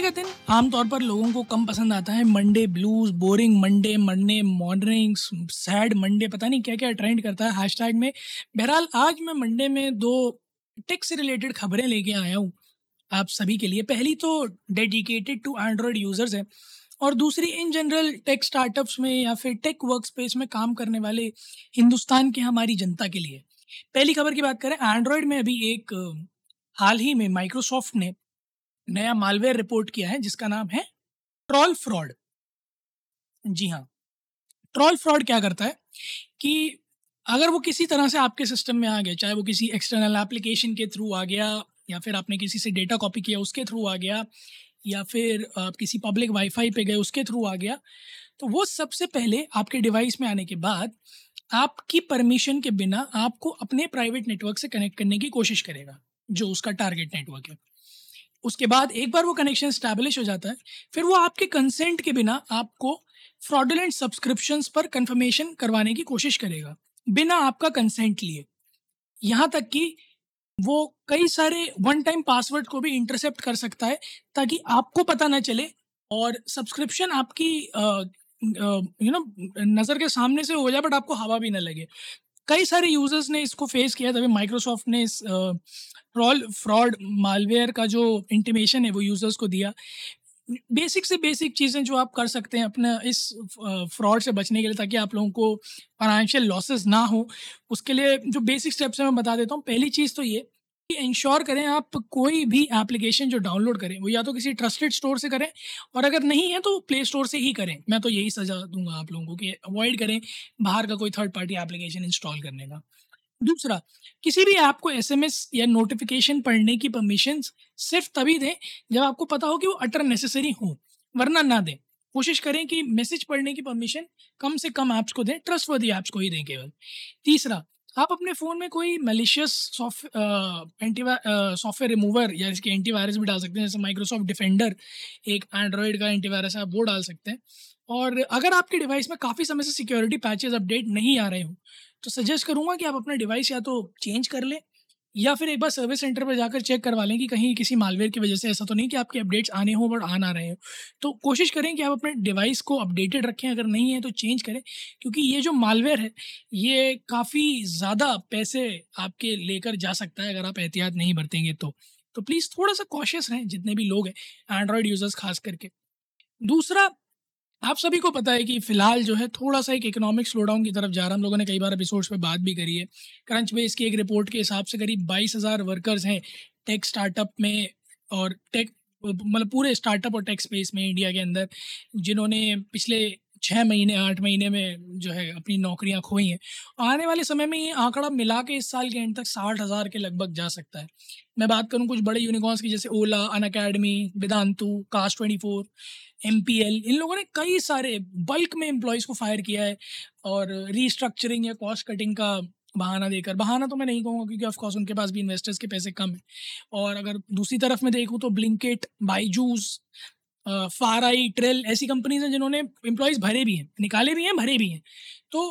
Monday का दिन आमतौर पर लोगों को कम पसंद आता है Monday blues boring Monday Monday morning sad Monday पता नहीं क्या क्या ट्रेंड करता है हैशटैग में। बहरहाल, आज मैं मंडे में दो टेक से रिलेटेड खबरें लेके आया हूँ आप सभी के लिए। पहली तो डेडिकेटेड टू एंड्रॉयड यूज़र्स है और दूसरी इन जनरल टेक स्टार्टअप्स में या फिर टेक वर्क स्पेस में काम करने वाले हिंदुस्तान के हमारी जनता के लिए। पहली खबर की बात करें एंड्रॉयड में अभी एक, हाल ही में माइक्रोसॉफ्ट ने नया मालवेयर रिपोर्ट किया है, जिसका नाम है ट्रॉल फ्रॉड जी हाँ ट्रॉल फ्रॉड क्या करता है कि अगर वो किसी तरह से आपके सिस्टम में आ गया, चाहे वो किसी एक्सटर्नल एप्लीकेशन के थ्रू आ गया, या फिर आपने किसी से डेटा कॉपी किया, उसके थ्रू आ गया, या फिर आप किसी पब्लिक वाईफाई पे गए, उसके थ्रू आ गया तो वो सबसे पहले आपके डिवाइस में आने के बाद आपकी परमिशन के बिना आपको अपने प्राइवेट नेटवर्क से कनेक्ट करने की कोशिश करेगा, जो उसका टारगेट नेटवर्क है। उसके बाद एक बार वो कनेक्शन स्टैब्लिश हो जाता है, फिर वो आपके कंसेंट के बिना आपको फ्रॉडुलेंट सब्सक्रिप्शंस पर कंफर्मेशन करवाने की कोशिश करेगा, बिना आपका कंसेंट लिए। यहाँ तक कि वो कई सारे वन टाइम पासवर्ड को भी इंटरसेप्ट कर सकता है, ताकि आपको पता ना चले और सब्सक्रिप्शन आपकी यू नो नज़र के सामने से हो जाए बट आपको हवा भी ना लगे। कई सारे यूज़र्स ने इसको फेस किया तभी माइक्रोसॉफ्ट ने इस ट्रॉल फ्रॉड मालवेयर का जो इंटीमेशन है, वो यूज़र्स को दिया। बेसिक से बेसिक चीज़ें जो आप कर सकते हैं अपना इस फ्रॉड से बचने के लिए ताकि आप लोगों को फाइनेंशियल लॉसेस ना हो। उसके लिए जो बेसिक स्टेप्स हैं, मैं बता देता हूँ। पहली चीज़ तो ये इंश्योर करें आप कोई भी एप्लीकेशन जो डाउनलोड करें, वो या तो किसी ट्रस्टेड स्टोर से करें और अगर नहीं है तो प्ले स्टोर से ही करें। मैं तो यही सजा दूँगा आप लोगों को कि अवॉइड करें बाहर का कोई थर्ड पार्टी एप्लीकेशन इंस्टॉल करने का। दूसरा, किसी भी ऐप को एसएमएस या नोटिफिकेशन पढ़ने की परमिशन सिर्फ़ तभी दें जब आपको पता हो कि वो अटर नेसेसरी हो, वरना ना दें। कोशिश करें कि मैसेज पढ़ने की परमिशन कम से कम ऐप्स को दें, ट्रस्टवर्दी ऐप्स को ही दें केवल। तीसरा आप अपने फ़ोन में कोई malicious soft anti software remover या इसके एंटीवायरस भी डाल सकते हैं, जैसे माइक्रोसॉफ्ट डिफेंडर एक एंड्रॉयड का एंटीवायरस है, आप वो डाल सकते हैं। और अगर आपके डिवाइस में काफ़ी समय से सिक्योरिटी पैचेस अपडेट नहीं आ रहे हो तो सजेस्ट करूँगा कि आप अपना डिवाइस या तो चेंज कर लें या फिर एक बार सर्विस सेंटर पर जाकर चेक करवा लें कि कहीं किसी मालवेयर की वजह से ऐसा तो नहीं कि आपके अपडेट्स आने हो बट आ ना रहे हो। तो कोशिश करें कि आप अपने डिवाइस को अपडेटेड रखें, अगर नहीं है तो चेंज करें, क्योंकि ये जो मालवेयर है, ये काफ़ी ज़्यादा पैसे आपके लेकर जा सकता है अगर आप एहतियात नहीं बरतेंगे तो। तो प्लीज़ थोड़ा सा कॉशियस रहें, जितने भी लोग हैं एंड्रॉयड यूज़र्स खास करके। दूसरा आप सभी को पता है कि फ़िलहाल जो है थोड़ा सा एक इकोनॉमिक स्लोडाउन की तरफ़ जा रहा है। हम लोगों ने कई बार एपिसोड्स में बात भी करी है। क्रंच बेस की एक रिपोर्ट के हिसाब से करीब बाईस हज़ार वर्कर्स हैं टेक स्टार्टअप में और टेक मतलब पूरे स्टार्टअप और टेक स्पेस में इंडिया के अंदर, जिन्होंने पिछले छः महीने, आठ महीने में जो है अपनी नौकरियाँ खोई हैं। आने वाले समय में ये आंकड़ा मिला के इस साल के एंड तक साठ हज़ार के लगभग जा सकता है। मैं बात करूँ कुछ बड़े यूनिकॉर्न्स की, जैसे ओला अन अकेडमी वेदांतु कास्ट ट्वेंटी फोर एमपीएल इन लोगों ने कई सारे बल्क में एम्प्लॉयज़ को फायर किया है और रीस्ट्रक्चरिंग या कॉस्ट कटिंग का बहाना देकर। बहाना तो मैं नहीं कहूँगा क्योंकि ऑफकोर्स उनके पास भी इन्वेस्टर्स के पैसे कम हैं। और अगर दूसरी तरफ़ मैं देखूँ तो ब्लिंकेट बाईजूस फाराई ट्रेल ऐसी कंपनीज़ हैं जिन्होंने एम्प्लॉयज़ भरे भी हैं निकाले भी हैं भरे भी हैं। तो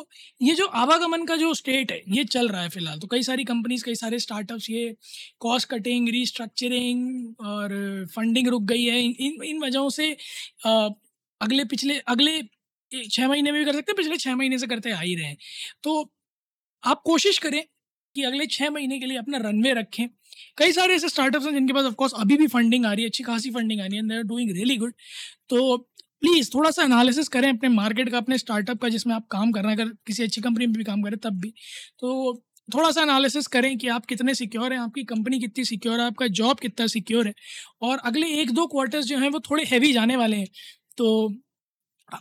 ये जो आवागमन का जो स्टेट है ये चल रहा है फ़िलहाल। तो कई सारी कंपनीज़ कई सारे स्टार्टअप्स ये कॉस्ट कटिंग रीस्ट्रक्चरिंग और फंडिंग रुक गई है। इन इन वजहों से आ, अगले पिछले अगले छः महीने में भी कर सकते हैं पिछले छः महीने से करते आ ही रहे हैं। तो आप कोशिश करें कि अगले छः महीने के लिए अपना रनवे रखें। कई सारे ऐसे स्टार्टअप्स हैं जिनके पास ऑफकोर्स अभी भी फंडिंग आ रही है, अच्छी खासी फंडिंग आ रही है आर डूइंग रियली गुड तो प्लीज़ थोड़ा सा एनालिसिस करें अपने मार्केट का, अपने स्टार्टअप का, जिसमें आप काम कर रहे हैं। अगर किसी अच्छी कंपनी में भी काम करें, तब भी। तो थोड़ा सा एनालिसिस करें कि आप कितने सिक्योर हैं, आपकी कंपनी कितनी सिक्योर है, आपका जॉब कितना सिक्योर है। और अगले एक दो क्वार्टर्स जो हैं, वो थोड़े हैवी जाने वाले हैं। तो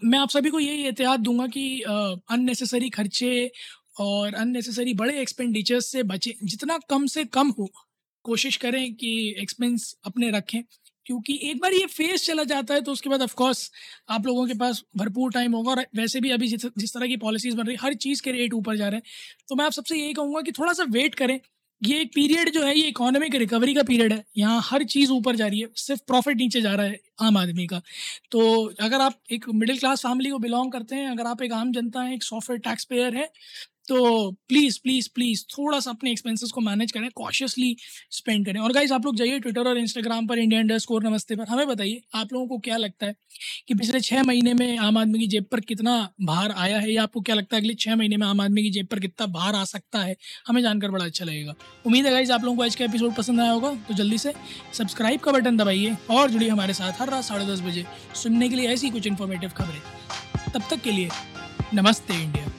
मैं आप सभी को यही एहतियात दूँगा कि अननेसेसरी खर्चे और अननेसेसरी बड़े एक्सपेंडिचर्स से बचें। जितना कम से कम हो, कोशिश करें कि एक्सपेंस अपने रखें, क्योंकि एक बार ये फेस चला जाता है तो उसके बाद ऑफकोर्स आप लोगों के पास भरपूर टाइम होगा और वैसे भी अभी जिस जिस तरह की पॉलिसीज़ बन रही हर चीज़ के रेट ऊपर जा रहे हैं। तो मैं आप सबसे यही कहूँगा कि थोड़ा सा वेट करें। ये एक पीरियड जो है, ये इकोनॉमिक रिकवरी का पीरियड है। यहाँ हर चीज़ ऊपर जा रही है, सिर्फ़ प्रॉफिट नीचे जा रहा है आम आदमी का। तो अगर आप एक मिडिल क्लास फैमिली को बिलोंग करते हैं, अगर आप एक आम जनता हैं, एक सॉफ्टवेयर टैक्स पेयर है तो प्लीज़ प्लीज़ प्लीज़ थोड़ा सा अपने एक्सपेंसेस को मैनेज करें कॉशियसली स्पेंड करें। और गाइज़ आप लोग जाइए ट्विटर और इंस्टाग्राम पर इंडिया इंडर स्कोर नमस्ते पर। हमें बताइए, आप लोगों को क्या लगता है कि पिछले छः महीने में आम आदमी की जेब पर कितना भार आया है? या आपको क्या लगता है अगले छः महीने में आम आदमी की जेब पर कितना भार आ सकता है? हमें जानकर बड़ा अच्छा लगेगा। उम्मीद है गाइज़ आप लोगों को आज का एपिसोड पसंद आया होगा तो जल्दी से सब्सक्राइब का बटन दबाइए और जुड़िए हमारे साथ हर रात साढ़े दस बजे सुनने के लिए ऐसी कुछ इन्फॉर्मेटिव खबरें। तब तक के लिए नमस्ते इंडिया